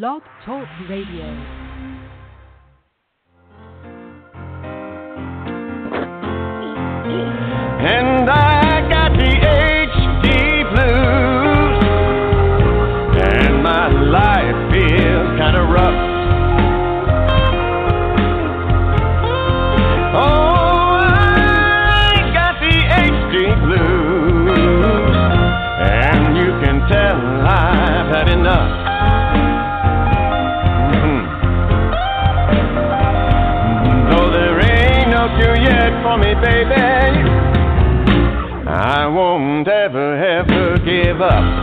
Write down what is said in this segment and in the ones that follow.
Blog Talk Radio. Up.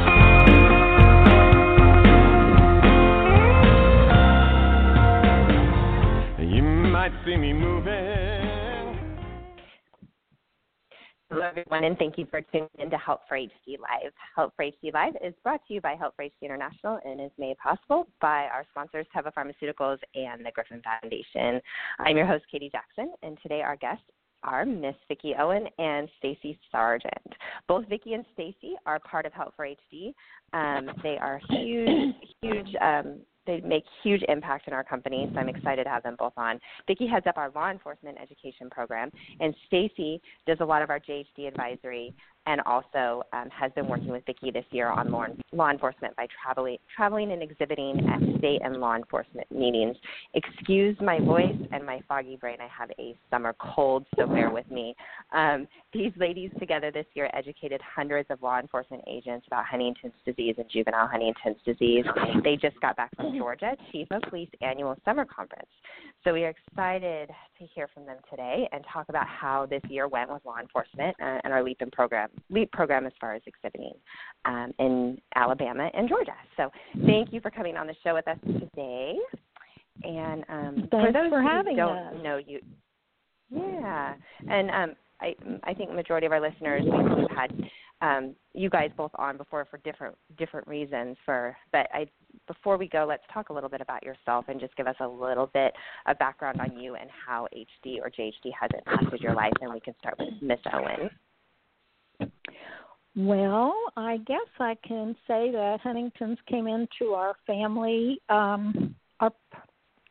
Hello, everyone, and thank you for tuning in to Help for HD Live. Help for HD Live is brought to you by Help for HD International and is made possible by our sponsors, Teva Pharmaceuticals and the Griffin Foundation. I'm your host, Katie Jackson, and today our guests are Miss Vicki Owen and Stacey Sargent. Both Vicki and Stacey are part of Help for HD. Um, they are huge, huge. Um, they make huge impact in our company, so I'm excited to have them both on. Vicki heads up our law enforcement education program, and Stacy does a lot of our JHD advisory and also um, has been working with Vicki this year on law, law enforcement by traveling, traveling and exhibiting at state and law enforcement meetings. Excuse my voice and my foggy brain. I have a summer cold, so bear with me. Um, these ladies together this year educated hundreds of law enforcement agents about Huntington's disease and juvenile Huntington's disease. They just got back from Georgia Chief of Police annual summer conference. So we are excited to hear from them today and talk about how this year went with law enforcement uh, and our LEAP in program, LEAP program as far as exhibiting um, in Alabama and Georgia. So thank you for coming on the show with us today. And um, for those for who having don't us. know you, yeah, and um, I I think the majority of our listeners we've had um, you guys both on before for different different reasons. For but I before we go, let's talk a little bit about yourself and just give us a little bit of background on you and how HD or JHD has impacted your life. And we can start with Miss Owen. Well, I guess I can say that Huntington's came into our family, um, our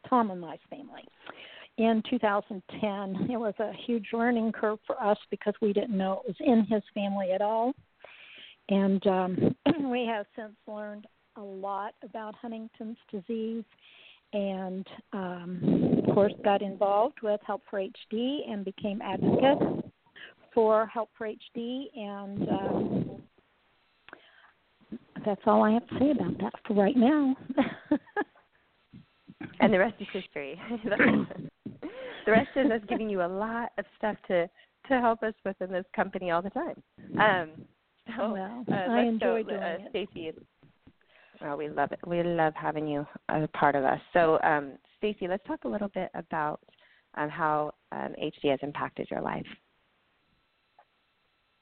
Tom and my family, in 2010. It was a huge learning curve for us because we didn't know it was in his family at all, and um, we have since learned a lot about Huntington's disease. And um, of course, got involved with Help for HD and became advocate for Help for HD, and um, that's all I have to say about that for right now. And the rest is history. the rest is us giving you a lot of stuff to to help us with in this company all the time. Um, so well, uh, I enjoy go, doing uh, it. Stacey. Oh, we love it. We love having you as a part of us. So, um, Stacey, let's talk a little bit about um, how um, HD has impacted your life.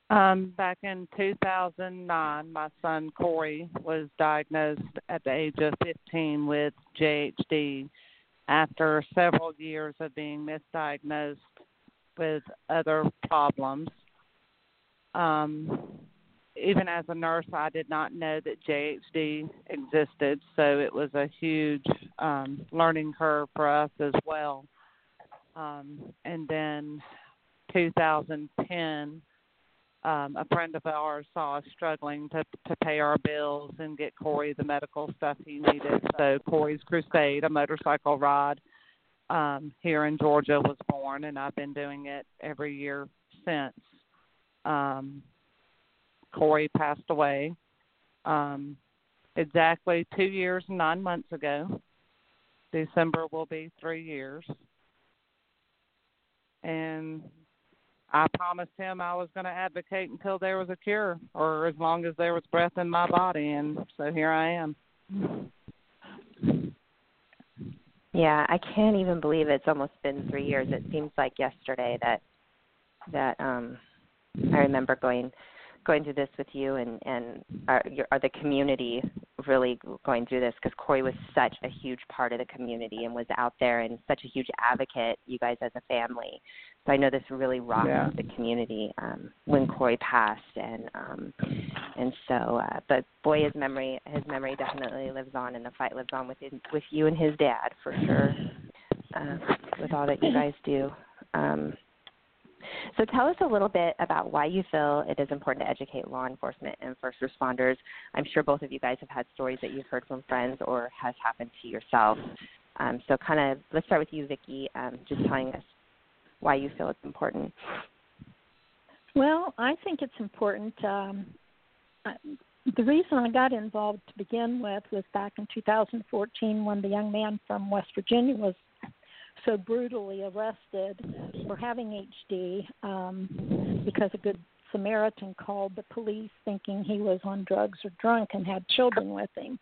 Um, back in 2009, my son Corey was diagnosed at the age of 15 with JHD after several years of being misdiagnosed with other problems. Um, even as a nurse, I did not know that JHD existed, so it was a huge um, learning curve for us as well. Um, and then 2010, um, a friend of ours saw us struggling to to pay our bills and get Corey the medical stuff he needed. So Corey's Crusade, a motorcycle ride um, here in Georgia, was born, and I've been doing it every year since. Um, Corey passed away um, exactly two years and nine months ago. December will be three years. And I promised him I was going to advocate until there was a cure, or as long as there was breath in my body, and so here I am. Yeah, I can't even believe it's almost been three years. It seems like yesterday that that um I remember going going through this with you and and our, our the community really going through this because Corey was such a huge part of the community and was out there and such a huge advocate. You guys as a family, so I know this really rocked yeah. the community um, when Corey passed, and um, and so. Uh, but boy, his memory his memory definitely lives on, and the fight lives on with with you and his dad for sure. Uh, with all that you guys do. Um, so tell us a little bit about why you feel it is important to educate law enforcement and first responders. I'm sure both of you guys have had stories that you've heard from friends or has happened to yourself. Um, so kind of let's start with you, Vicki, um, just telling us why you feel it's important. Well, I think it's important. Um, the reason I got involved to begin with was back in 2014 when the young man from West Virginia was so brutally arrested for having HD um, because a good Samaritan called the police thinking he was on drugs or drunk and had children with him.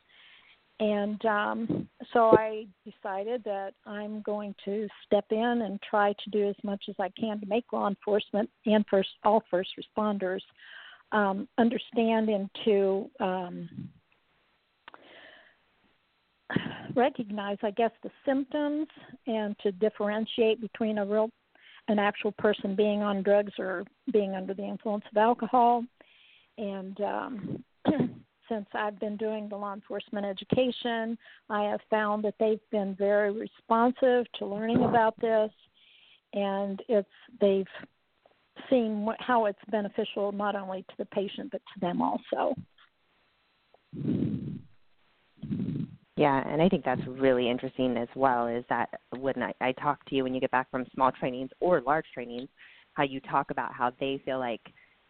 And um, so I decided that I'm going to step in and try to do as much as I can to make law enforcement and first all first responders um, understand and to um, recognize, I guess, the symptoms and to differentiate between a real, an actual person being on drugs or being under the influence of alcohol. And um, since I've been doing the law enforcement education, I have found that they've been very responsive to learning about this, and it's they've seen how it's beneficial not only to the patient but to them also. Yeah, and I think that's really interesting as well. Is that when I, I talk to you when you get back from small trainings or large trainings, how you talk about how they feel like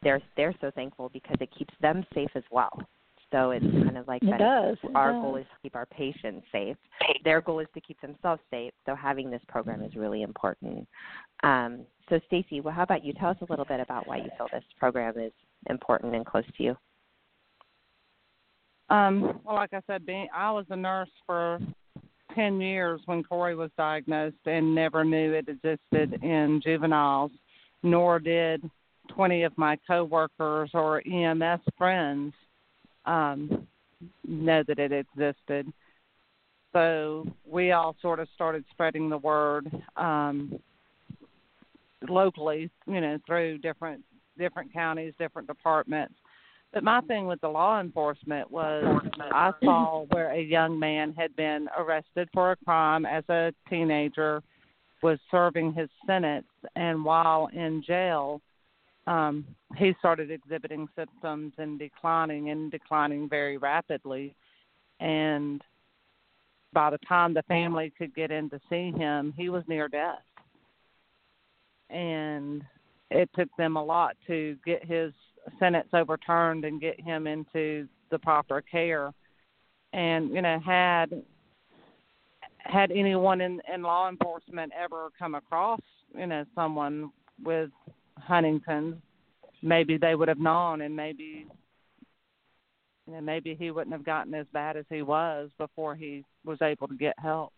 they're they're so thankful because it keeps them safe as well. So it's kind of like it that does. Our does. goal is to keep our patients safe. Their goal is to keep themselves safe. So having this program is really important. Um, so Stacey, well, how about you? Tell us a little bit about why you feel this program is important and close to you. Um, well, like I said, being I was a nurse for ten years when Corey was diagnosed and never knew it existed in juveniles, nor did twenty of my coworkers or EMS friends um, know that it existed. So we all sort of started spreading the word um, locally, you know, through different different counties, different departments but my thing with the law enforcement was I saw where a young man had been arrested for a crime as a teenager, was serving his sentence, and while in jail, um, he started exhibiting symptoms and declining and declining very rapidly. And by the time the family could get in to see him, he was near death. And it took them a lot to get his sentence overturned and get him into the proper care. And you know, had had anyone in in law enforcement ever come across you know someone with Huntington's, maybe they would have known, and maybe you know, maybe he wouldn't have gotten as bad as he was before he was able to get help.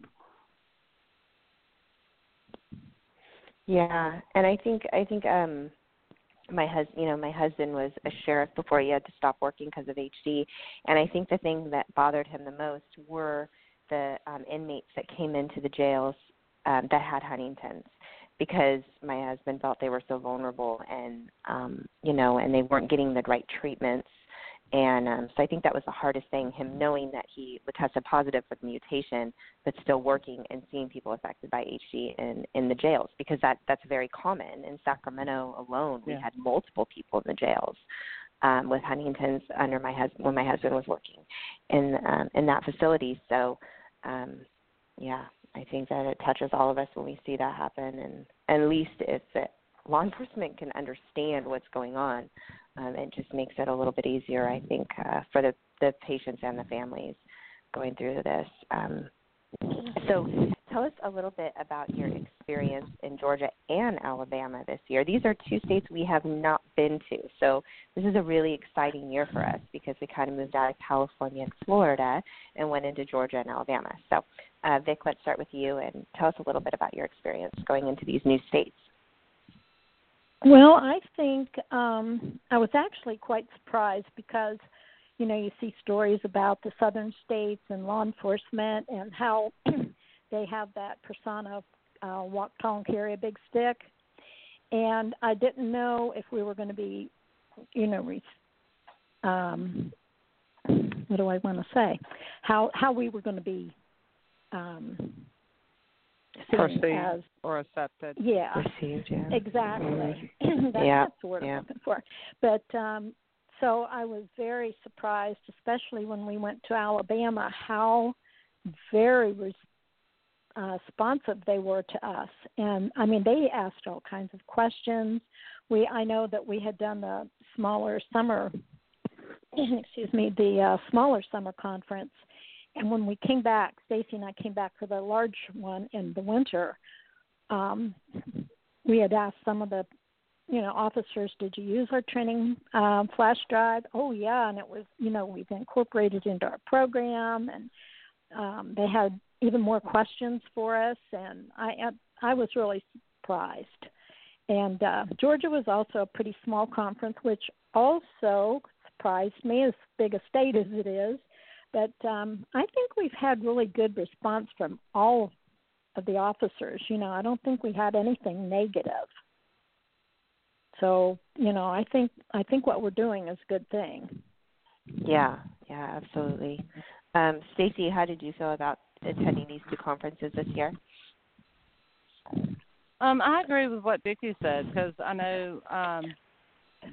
Yeah, and I think I think um my hus you know my husband was a sheriff before he had to stop working because of HD and I think the thing that bothered him the most were the um inmates that came into the jails um that had Huntington's because my husband felt they were so vulnerable and um you know and they weren't getting the right treatments and um, so I think that was the hardest thing, him knowing that he would tested positive for the mutation, but still working and seeing people affected by HD in, in the jails because that that's very common. In Sacramento alone, we yeah. had multiple people in the jails um, with Huntington's under my husband when my husband was working in um, in that facility. So, um, yeah, I think that it touches all of us when we see that happen, and at least if it, law enforcement can understand what's going on um, it just makes it a little bit easier, I think, uh, for the, the patients and the families going through this. Um, so, tell us a little bit about your experience in Georgia and Alabama this year. These are two states we have not been to, so this is a really exciting year for us because we kind of moved out of California and Florida and went into Georgia and Alabama. So, uh, Vic, let's start with you and tell us a little bit about your experience going into these new states. Well, I think um, I was actually quite surprised because you know, you see stories about the southern states and law enforcement and how they have that persona of uh, walk tall and carry a big stick. And I didn't know if we were going to be, you know, re- um, what do I want to say? How how we were going to be um, perceived as, or accepted. Yeah, Received, yeah. exactly. Mhm. that's, Yeah, that's the word yeah. I'm looking for. But um, so I was very surprised, especially when we went to Alabama, how very res- uh, responsive they were to us. And I mean, they asked all kinds of questions. We I know that we had done the smaller summer, excuse me, the uh, smaller summer conference. And when we came back, Stacey and I came back for the large one in the winter. Um, we had asked some of the you know officers did you use our training um, flash drive? Oh yeah. And it was you know we've incorporated into our program and um, they had even more questions for us. And i i was really surprised. And uh, georgia was also a pretty small conference which also surprised me as big a state as it is but um, i think we've had really good response from all of the officers you know i don't think we had anything negative so, you know, I think I think what we're doing is a good thing. Yeah, yeah, absolutely. Um, Stacey, how did you feel about attending these two conferences this year? Um, I agree with what Vicki said because I know um,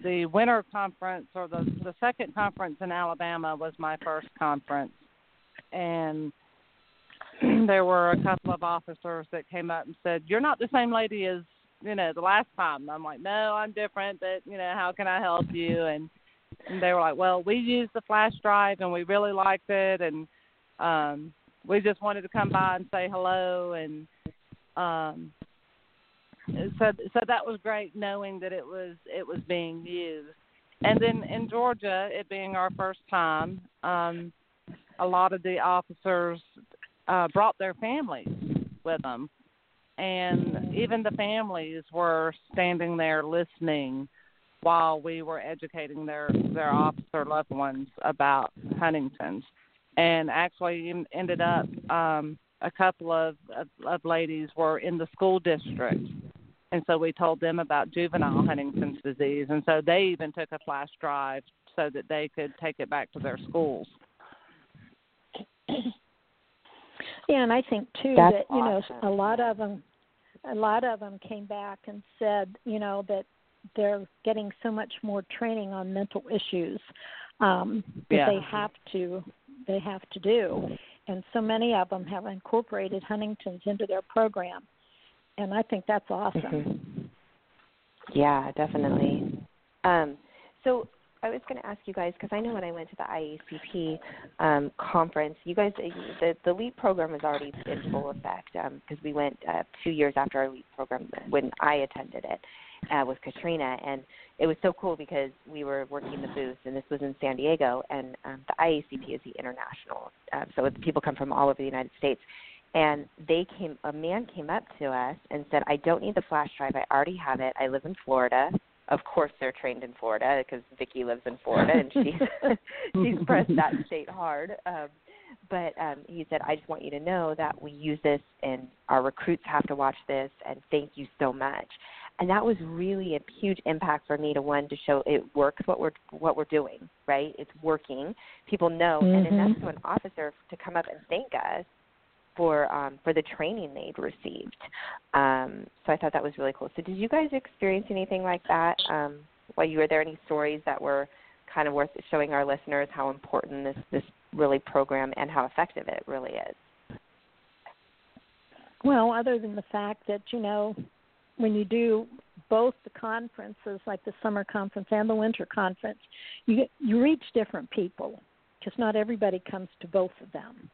the winter conference or the the second conference in Alabama was my first conference, and there were a couple of officers that came up and said, "You're not the same lady as you know the last time." I'm like, "No, I'm different. But you know, how can I help you?" And and they were like, "Well, we used the flash drive and we really liked it, and um, we just wanted to come by and say hello." And um, so so that was great knowing that it was it was being used. And then in Georgia, it being our first time, um, a lot of the officers uh, brought their families with them, and even the families were standing there listening while we were educating their their officer loved ones about Huntington's, and actually ended up um, a couple of, of of ladies were in the school district, and so we told them about juvenile Huntington's disease, and so they even took a flash drive so that they could take it back to their schools. Yeah, and I think too That's that you know a lot of them, a lot of them came back and said you know that they're getting so much more training on mental issues um, that Yeah. they have to they have to do, and so many of them have incorporated Huntington's into their program, and I think that's awesome. Mhm. Yeah, definitely. Um, so I was going to ask you guys because I know when I went to the IACP um, conference, you guys the the LEAP program was already in full effect because we went uh, two years after our LEAP program when I attended it uh, with Katrina, and it was so cool because we were working the booth, and this was in San Diego, and um, the IACP is the international, uh, so people come from all over the United States, and they came a man came up to us and said i don't need the flash drive. I already have it. I live in florida. Of course they're trained in florida because vicki lives in florida and she's she's pressed that state hard. Um but um he said i just want you to know that we use this and our recruits have to watch this and thank you so much. And that was really a huge impact for me to one to show it works what we're what we're doing right? It's working. People know. And then Mhm. that's to an officer to come up and thank us for um, for the training they'd received. Um, so I thought that was really cool. So did you guys experience anything like that um, while you were there? Any stories that were kind of worth showing our listeners how important this this really program and how effective it really is? Well, other than the fact that you know, when you do both the conferences, like the summer conference and the winter conference, you you reach different people because not everybody comes to both of them,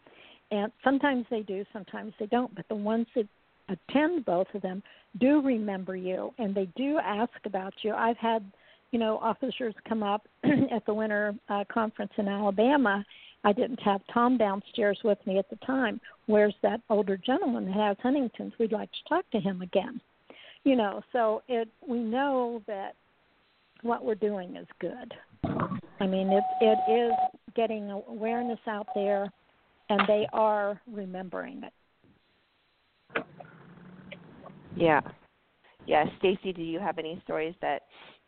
and sometimes they do, sometimes they don't. But the ones that attend both of them do remember you, and they do ask about you. I've had you know officers come up at the winter uh, conference in Alabama. I didn't have Tom downstairs with me at the time. Where's that older gentleman that has Huntington's? We'd like to talk to him again. You know, so it we know that what we're doing is good. I mean, it it is getting awareness out there, and they are remembering it. Yeah, yeah. Stacey, do you have any stories that,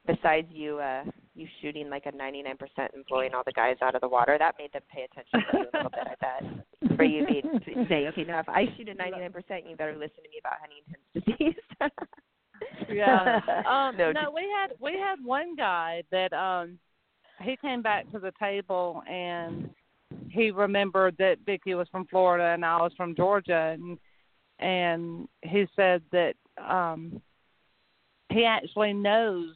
besides you uh, you shooting like a 99% and blowing all the guys out of the water, that made them pay attention to you a little bit? I bet. For you being say, okay, now if I shoot a 99%, you better listen to me about Huntington's disease. yeah. Um no, no, we had we had one guy that um he came back to the table and he remembered that Vicki was from Florida and I was from Georgia and and he said that um he actually knows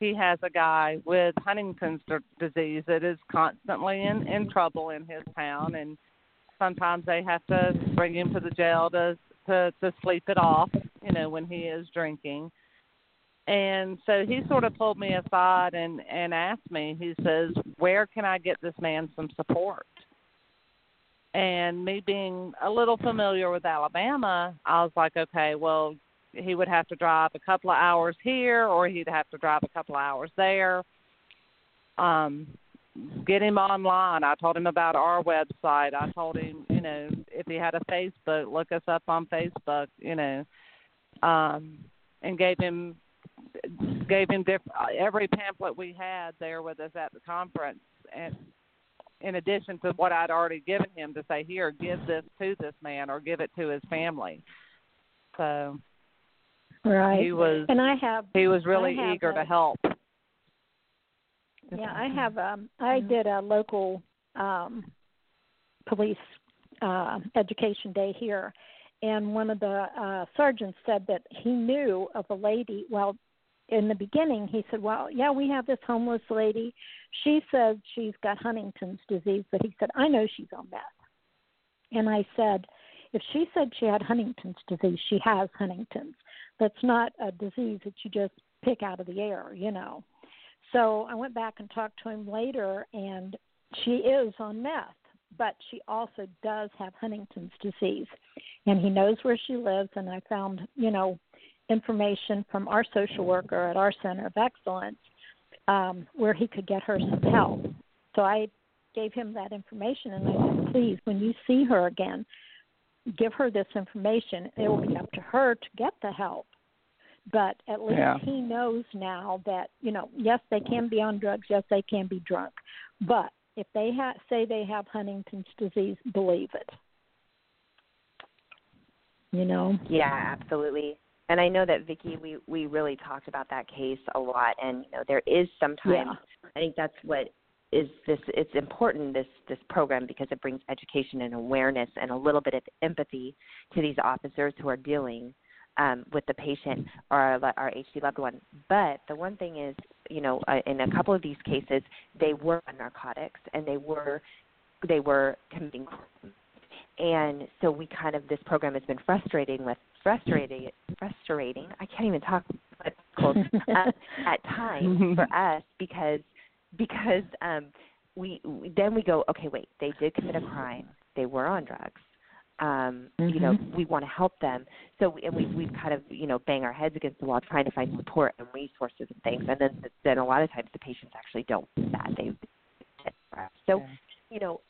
he has a guy with Huntington's disease that is constantly in in trouble in his town and sometimes they have to bring him to the jail to to to sleep it off you know when he is drinking and so he sort of pulled me aside and and asked me he says where can i get this man some support? And me being a little familiar with alabama i was like okay well he would have to drive a couple of hours here or he'd have to drive a couple of hours there. Um get him online. I told him about our website. I told him you know if he had a facebook look us up on facebook you know um and gave him gave him diff- every pamphlet we had there with us at the conference, and in addition to what I'd already given him to say, here, give this to this man or give it to his family. So right, he was, and I have he was really have eager to help. Yeah, I have. Um, I did a local um, police uh, education day here, and one of the uh, sergeants said that he knew of a lady. Well, in the beginning, he said, "Well, yeah, we have this homeless lady. She says she's got Huntington's disease, but he said I know she's on meth." And I said, "If she said she had Huntington's disease, she has Huntington's. That's not a disease that you just pick out of the air, you know." So I went back and talked to him later, and she is on meth, but she also does have Huntington's disease, and he knows where she lives. And I found, you know, information from our social worker at our Center of Excellence um, where he could get her some help. So I gave him that information, and I said, please, when you see her again, give her this information. It will be up to her to get the help but at least yeah. he knows now that you know yes they can be on drugs yes they can be drunk but if they ha- say they have huntington's disease believe it you know yeah absolutely and i know that vicki we we really talked about that case a lot and you know there is sometimes yeah. i think that's what is this it's important this this program because it brings education and awareness and a little bit of empathy to these officers who are dealing um, with the patient or our, our HD loved one. But the one thing is, you know, uh, in a couple of these cases, they were on narcotics and they were they were committing crime. And so we kind of this program has been frustrating with frustrating frustrating. I can't even talk at, at times for us because because um we, we then we go okay wait they did commit a crime. They were on drugs. Um mm-hmm. you know we want to help them. So and we we kind of you know bang our heads against the wall trying to find support and resources and things. And then then a lot of times the patients actually don't do that. They so you know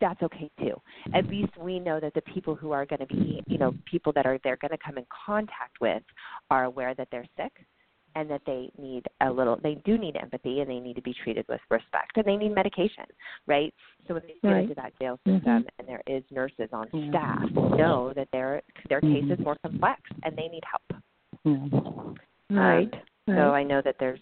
that's okay too at least we know that the people who are going to be you know people that are they're going to come in contact with are aware that they're sick and that they need a little they do need empathy and they need to be treated with respect and they need medication right so when they get right. into that jail system mm-hmm. and there is nurses on staff know that their their case mm-hmm. is more complex and they need help mm-hmm. right, um, right. so i know that there's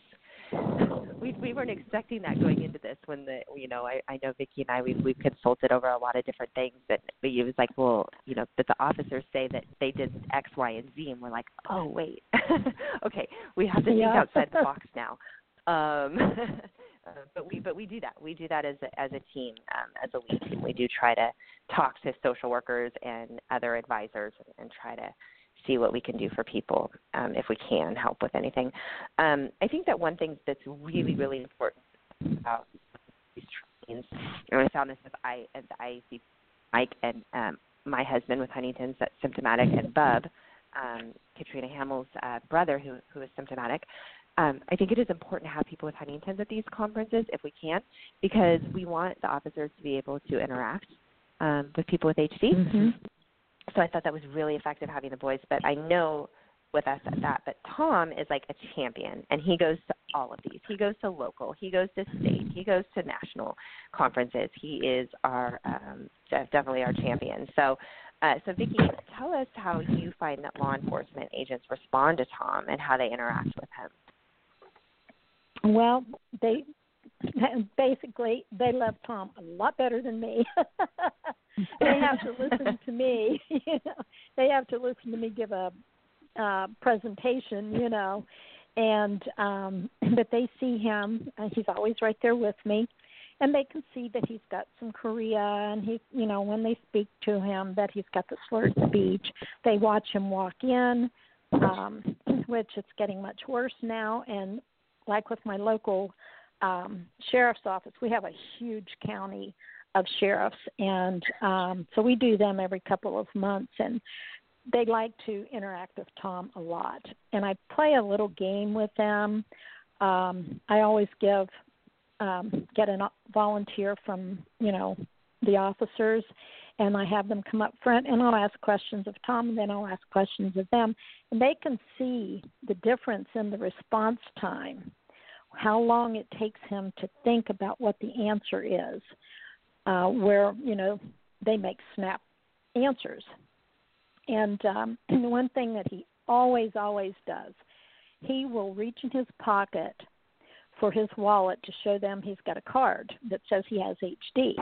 we we weren't expecting that going into this when the you know I I know Vicki and I we we've consulted over a lot of different things that but it was like well you know that the officers say that they did X Y and Z and we're like oh wait. Okay we have to think outside the box now. Um uh, but we but we do that. We do that as a as a team um as a lead team. We do try to talk to social workers and other advisors and, and try to see what we can do for people um, if we can help with anything. Um, I think that one thing that's really, really important about these trainings, and I found this with I at the Mike and um, my husband with Huntington's that's symptomatic, and Bub, um, Katrina Hamill's uh, brother who who is symptomatic. um, I think it is important to have people with Huntington's at these conferences if we can, because we want the officers to be able to interact um, with people with HD. Mm-hmm. So I thought that was really effective having the boys. But I know with us at that. But Tom is like a champion, and he goes to all of these. He goes to local, he goes to state, he goes to national conferences. He is our um, definitely our champion. So. Uh, so, Vicki, tell us how you find that law enforcement agents respond to Tom and how they interact with him. Well, they basically they love Tom a lot better than me. they have to listen to me. You know, they have to listen to me give a uh, presentation, you know, and um, but they see him, and he's always right there with me, and they can see that he's got some chorea. and he, you know, when they speak to him, that he's got the slurred speech. They watch him walk in, um, which it's getting much worse now, and like with my local um, sheriff's office, we have a huge county of sheriffs, and um, so we do them every couple of months, and they like to interact with Tom a lot, and I play a little game with them. Um, I always give um, get a volunteer from you know the officers, and I have them come up front, and I'll ask questions of Tom, and then I'll ask questions of them, and they can see the difference in the response time, how long it takes him to think about what the answer is, uh, where you know they make snap answers and um, the one thing that he always, always does, he will reach in his pocket for his wallet to show them he's got a card that says he has HD.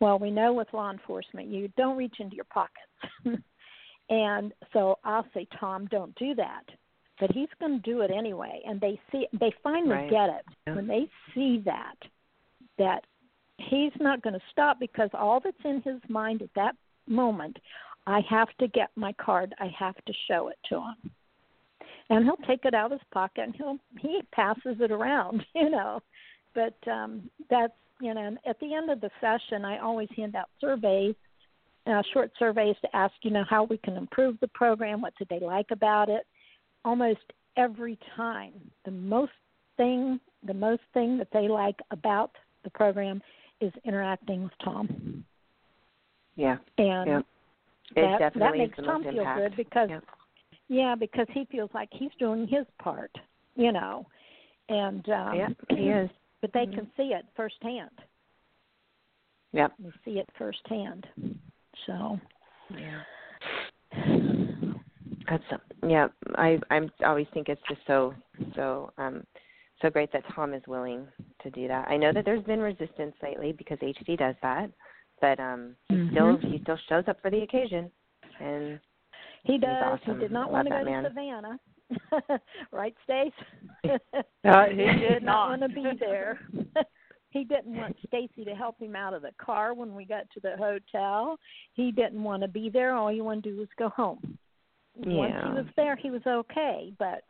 Well, we know with law enforcement, you don't reach into your pockets. and so I'll say, Tom, don't do that. But he's going to do it anyway. And they see, they finally right. get it yeah. when they see that, that he's not going to stop because all that's in his mind at that moment I have to get my card. I have to show it to him. And he'll take it out of his pocket and he'll he passes it around, you know. But um that's you know, at the end of the session I always hand out surveys, uh, short surveys to ask, you know, how we can improve the program, what did they like about it. Almost every time the most thing the most thing that they like about the program is interacting with Tom. Yeah. And yeah. That, definitely that makes Tom feel impact. good because Yep. yeah, because he feels like he's doing his part, you know. And um yeah, he is. but they Mhm. can see it firsthand. Yep. They see it firsthand. So Yeah. That's yeah. I I'm always think it's just so so um so great that Tom is willing to do that. I know that there's been resistance lately because HD does that, but um he Mhm. still he still shows up for the occasion, and he He's does. awesome. He did not want to go that to man. Savannah. right, Stace? Uh, he did did not not. want to be there. he didn't want Stacey to help him out of the car when we got to the hotel. He didn't want to be there. All you want to do was go home. Once Yeah. he was there, he was okay, but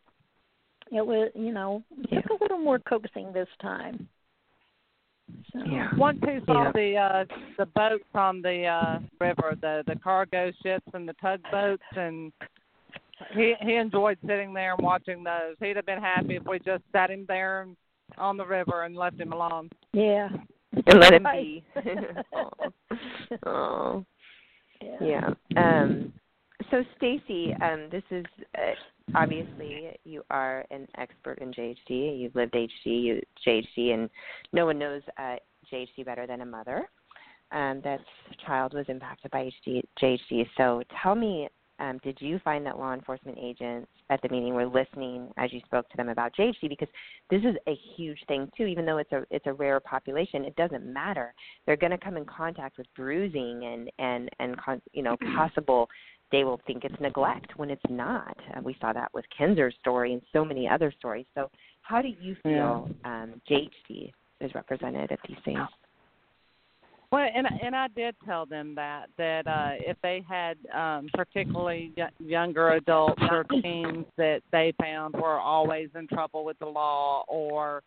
it was, you know, Yeah. took a little more coaxing this time. So, Yeah. One who saw Yeah. the uh the boats on the uh river, the the cargo ships and the tugboats and he he enjoyed sitting there and watching those. He'd have been happy if we just sat him there and- on the river and left him alone. Yeah. and let him be. oh. oh. Yeah. Yeah. Um, so, Stacey, um, this is uh, obviously you are an expert in JHD. You've lived HD, you, JHD, and no one knows uh, JHD better than a mother. Um, that child was impacted by HD, JHD. So, tell me, um, did you find that law enforcement agents at the meeting were listening as you spoke to them about JHD? Because this is a huge thing too. Even though it's a it's a rare population, it doesn't matter. They're going to come in contact with bruising and and and con, you know possible. They will think it's neglect when it's not. Uh, we saw that with Kinzer's story and so many other stories. So, how do you feel um, JHD is represented at these things? Well, and and I did tell them that that uh if they had um particularly y- younger adults or teens that they found were always in trouble with the law or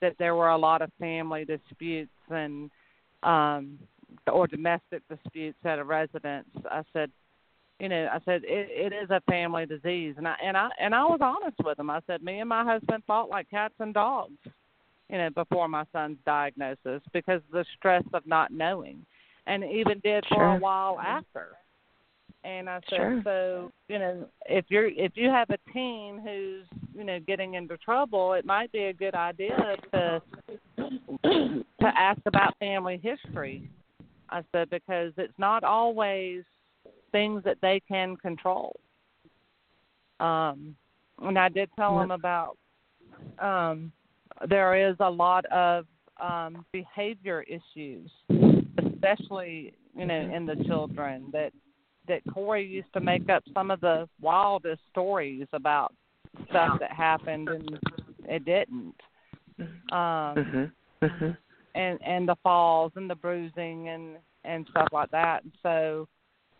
that there were a lot of family disputes and um or domestic disputes at a residence, I said you know, I said it, it is a family disease, and I and I and I was honest with them. I said me and my husband fought like cats and dogs, you know, before my son's diagnosis because of the stress of not knowing, and even did sure. for a while after. And I said, sure. so you know, if you're if you have a teen who's you know getting into trouble, it might be a good idea to to ask about family history. I said because it's not always things that they can control. Um, and I did tell them about um, there is a lot of um, behavior issues, especially you know in the children that that Corey used to make up some of the wildest stories about stuff that happened and it didn't. Um, Mm-hmm. Mm-hmm. and and the falls and the bruising and and stuff like that. And so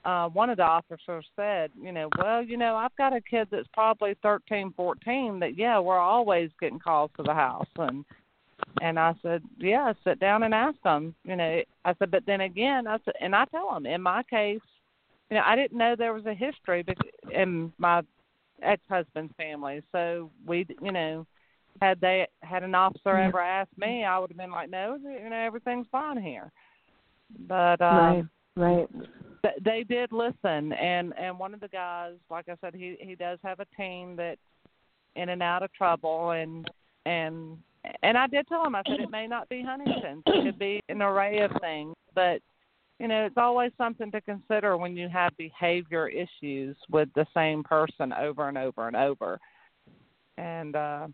uh one of the officers said, you know, well, you know, I've got a kid that's probably thirteen, fourteen that yeah, we're always getting calls to the house and and I said, yeah, sit down and ask them. You know, I said, but then again, I said, and I tell them in my case, you know, I didn't know there was a history in my ex-husband's family, so we, you know, had they had an officer ever asked me, I would have been like, no, you know, everything's fine here. But um, right. Right. Th- they did listen and and one of the guys like i said he he does have a team that's in and out of trouble and and and i did tell him i said it may not be huntington's it could be an array of things but you know it's always something to consider when you have behavior issues with the same person over and over and over and uh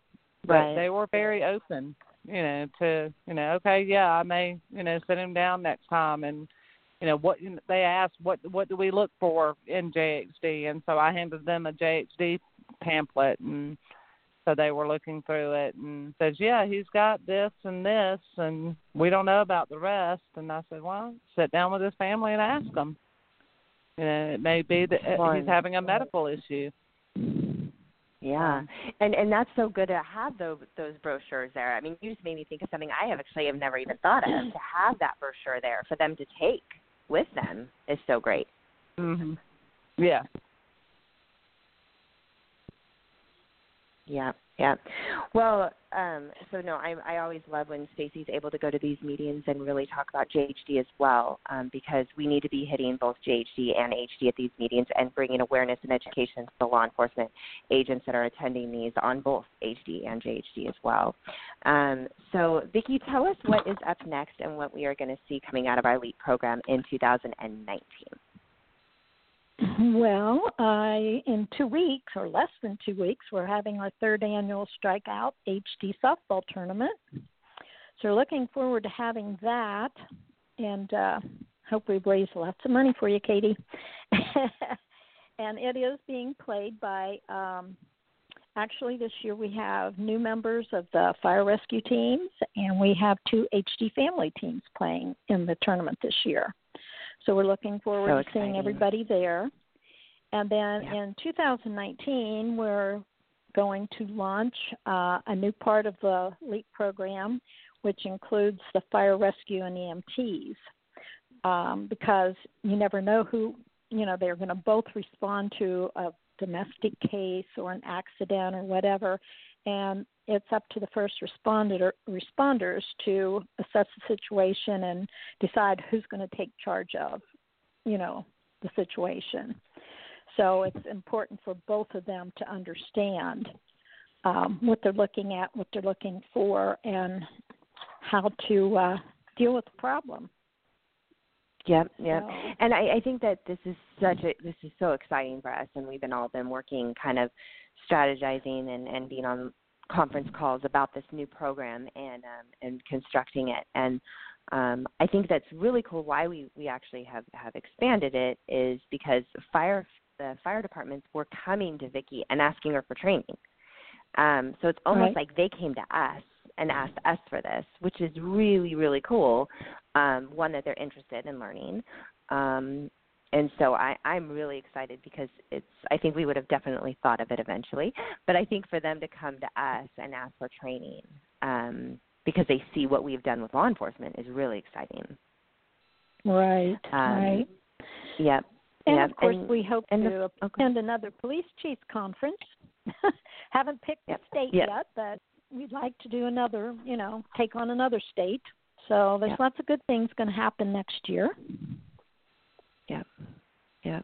but Right. they were very open you know to you know okay yeah i may you know sit him down next time and you know what they asked what what do we look for in JHD and so I handed them a JHD pamphlet and so they were looking through it and says yeah he's got this and this and we don't know about the rest and I said well sit down with his family and ask them you know it may be that uh, Right. he's having a medical issue Yeah, and and that's so good to have those those brochures there. I mean, you just made me think of something I have actually have never even thought of. To have that brochure there for them to take with them is so great. mhm yeah. Yeah, yeah. Well, um, so no, I I always love when Stacey's able to go to these meetings and really talk about JHD as well, um, because we need to be hitting both JHD and HD at these meetings and bringing awareness and education to the law enforcement agents that are attending these on both HD and JHD as well. Um, so, Vicki, tell us what is up next and what we are going to see coming out of our LEAP program in 2019. Well, I in two weeks or less than two weeks, we're having our third annual Strikeout HD softball tournament. So we're looking forward to having that, and uh, hope we've raised lots of money for you, Katie. and it is being played by. Um, actually, this year we have new members of the fire rescue teams, and we have two HD family teams playing in the tournament this year. So we're looking forward So to seeing everybody there. And then Yeah. in 2019, we're going to launch uh, a new part of the LEAP program, which includes the fire rescue and EMTs, um, because you never know who, you know, they're going to both respond to a domestic case or an accident or whatever. And it's up to the first responder, responders to assess the situation and decide who's going to take charge of, you know, the situation. So it's important for both of them to understand um, what they're looking at, what they're looking for, and how to uh, deal with the problem. Yep, yep. So- And I, I think that this is such a this is so exciting for us, and we've been all been working, kind of strategizing and and being on conference calls about this new program and um, and constructing it. And um, I think that's really cool. Why we we actually have have expanded it is because fire the fire departments were coming to Vicki and asking her for training. Um, so it's almost Right. like they came to us and asked us for this, which is really really cool. Um, one that they're interested in learning. Um, and so I, I'm really excited because it's. I think we would have definitely thought of it eventually, but I think for them to come to us and ask for training um, because they see what we've done with law enforcement is really exciting. Right, Um, right. Yep. And yeah. of course, and, we hope and to the, okay. attend another police chiefs conference. Haven't picked Yep. a state Yep. yet, but we'd like to do another. You know, take on another state. So there's Yep. lots of good things going to happen next year. Yeah, yeah,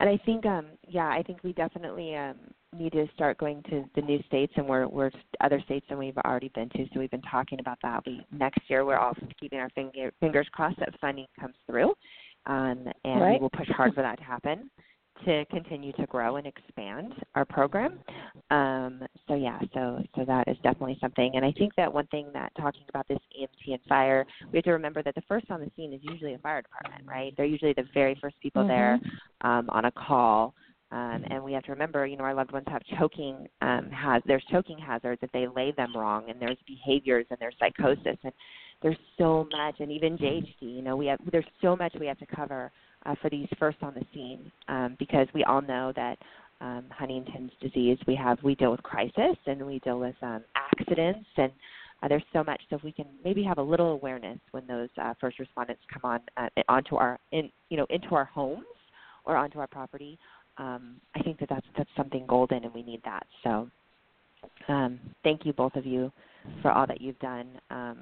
and I think, um, yeah, I think we definitely um, need to start going to the new states, and we're we're other states than we've already been to. So we've been talking about that. We next year we're also keeping our finger, fingers crossed that funding comes through, um, and we will push hard for that to happen to continue to grow and expand our program. Um, so yeah, so so that is definitely something. And I think that one thing that talking about this EMT and fire, we have to remember that the first on the scene is usually a fire department, right? They're usually the very first people Mhm. there um, on a call. Um, and we have to remember, you know, our loved ones have choking um, has there's choking hazards if they lay them wrong, and there's behaviors and there's psychosis, and there's so much, and even JHD, you know, we have there's so much we have to cover uh, for these first on the scene um, because we all know that um, Huntington's disease we have we deal with crisis and we deal with um, accidents and uh, there's so much. So if we can maybe have a little awareness when those uh, first respondents come on uh, onto our in you know into our homes or onto our property, um, I think that that's that's something golden and we need that. So um, thank you both of you for all that you've done um,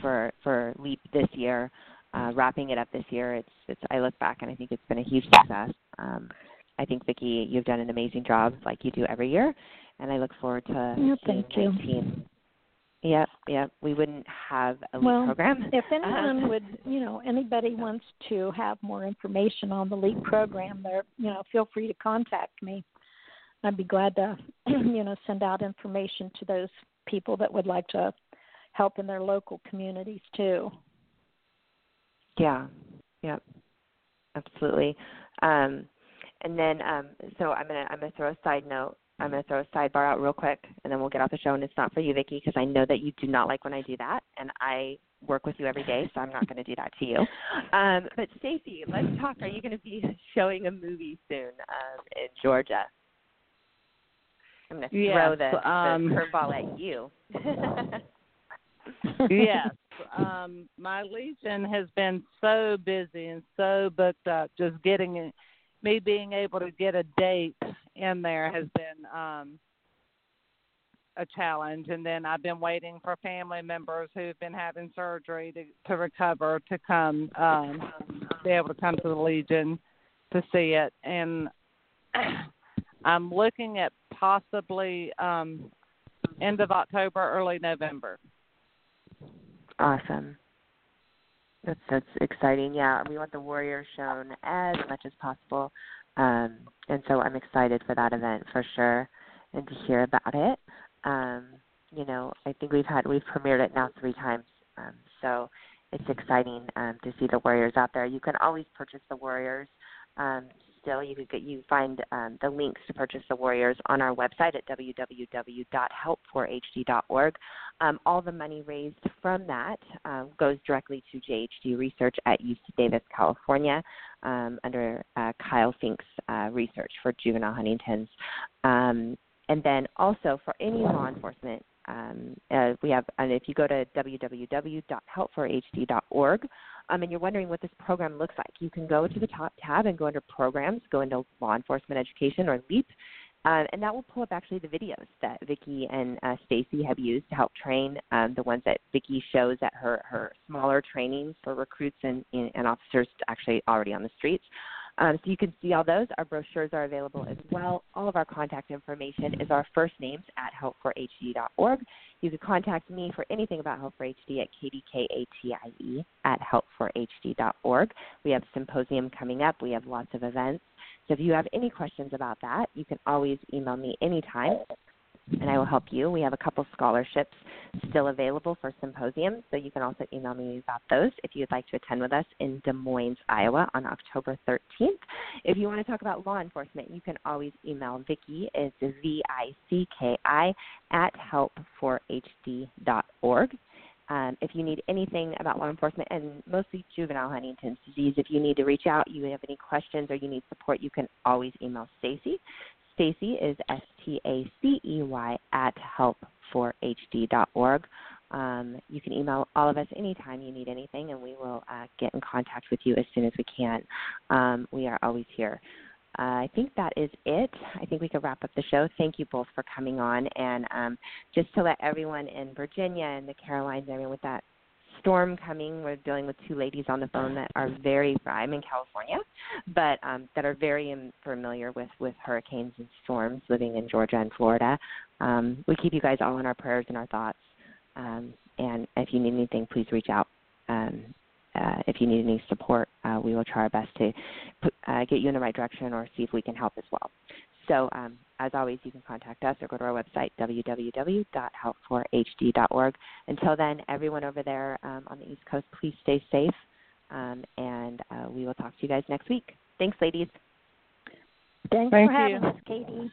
for for Leap this year uh, wrapping it up this year. It's, it's I look back and I think it's been a huge success. Um, I think Vicki, you've done an amazing job like you do every year, and I look forward to seeing thank you. 19. Yep, yep. We wouldn't have a Well, program. If anyone Uh, would, you know, anybody wants to have more information on the LEAP program, there, you know, feel free to contact me. I'd be glad to, you know, send out information to those people that would like to help in their local communities too. Yeah, yep, absolutely. Um, and then, um, so I'm gonna I'm gonna throw a side note. I'm gonna throw a sidebar out real quick, and then we'll get off the show. And it's not for you, Vicki, because I know that you do not like when I do that, and I work with you every day, so I'm not going to do that to you. Um, but Stacey, let's talk. Are you going to be showing a movie soon um, in Georgia? I'm going to Yes, throw the, um, the curveball at you. yes. Um, my Legion has been so busy and so booked up. Just getting it, me being able to get a date in there has been um, a challenge. And then I've been waiting for family members who've been having surgery to to recover to come um, be able to come to the Legion to see it. And I'm looking at possibly um, end of October, early November. Awesome. That's that's exciting. Yeah, we want the Warriors shown as much as possible, um, and so I'm excited for that event for sure, and to hear about it. Um, you know, I think we've had we've premiered it now three times, um, so it's exciting um, to see the Warriors out there. You can always purchase the Warriors. Um, still, you could get you find um, the links to purchase the Warriors on our website at www.help4hd.org. Um, all the money raised from that um, goes directly to JHD research at UC Davis, California, um, under uh, Kyle Fink's uh, research for juvenile Huntington's. Um, and then also for any law enforcement, um, uh, we have, and if you go to www.help4hd.org, um, and you're wondering what this program looks like, you can go to the top tab and go under programs, go into law enforcement education or LEAP, uh, and that will pull up actually the videos that Vicki and uh, Stacey have used to help train um, the ones that Vicki shows at her, her smaller trainings for recruits and, and officers actually already on the streets. Um, so you can see all those. Our brochures are available as well. All of our contact information is our first names at help4hd.org. You can contact me for anything about Help for HD at kdkatie at help4hd.org. We have symposium coming up. We have lots of events. So if you have any questions about that, you can always email me anytime and I will help you. We have a couple scholarships still available for symposiums, so you can also email me about those if you'd like to attend with us in Des Moines, Iowa on October 13th. If you want to talk about law enforcement, you can always email Vicki, it's V-I-C-K-I, at help4hd.org. Um, if you need anything about law enforcement and mostly juvenile Huntington's disease, if you need to reach out, you have any questions or you need support, you can always email Stacey. Stacey is S T A C E Y at help4hd.org. Um, you can email all of us anytime you need anything, and we will uh, get in contact with you as soon as we can. Um, we are always here. Uh, I think that is it. I think we could wrap up the show. Thank you both for coming on. And um, just to let everyone in Virginia and the Carolinas, everyone with that storm coming, we're dealing with two ladies on the phone that are very, I'm in California, but um, that are very familiar with, with hurricanes and storms living in Georgia and Florida. Um, we keep you guys all in our prayers and our thoughts. Um, and if you need anything, please reach out. Um, uh, if you need any support, uh, we will try our best to put, uh, get you in the right direction or see if we can help as well. So, um, as always, you can contact us or go to our website, www.help4hd.org. Until then, everyone over there um, on the East Coast, please stay safe, um, and uh, we will talk to you guys next week. Thanks, ladies. Thanks Thank for you. having us, Katie.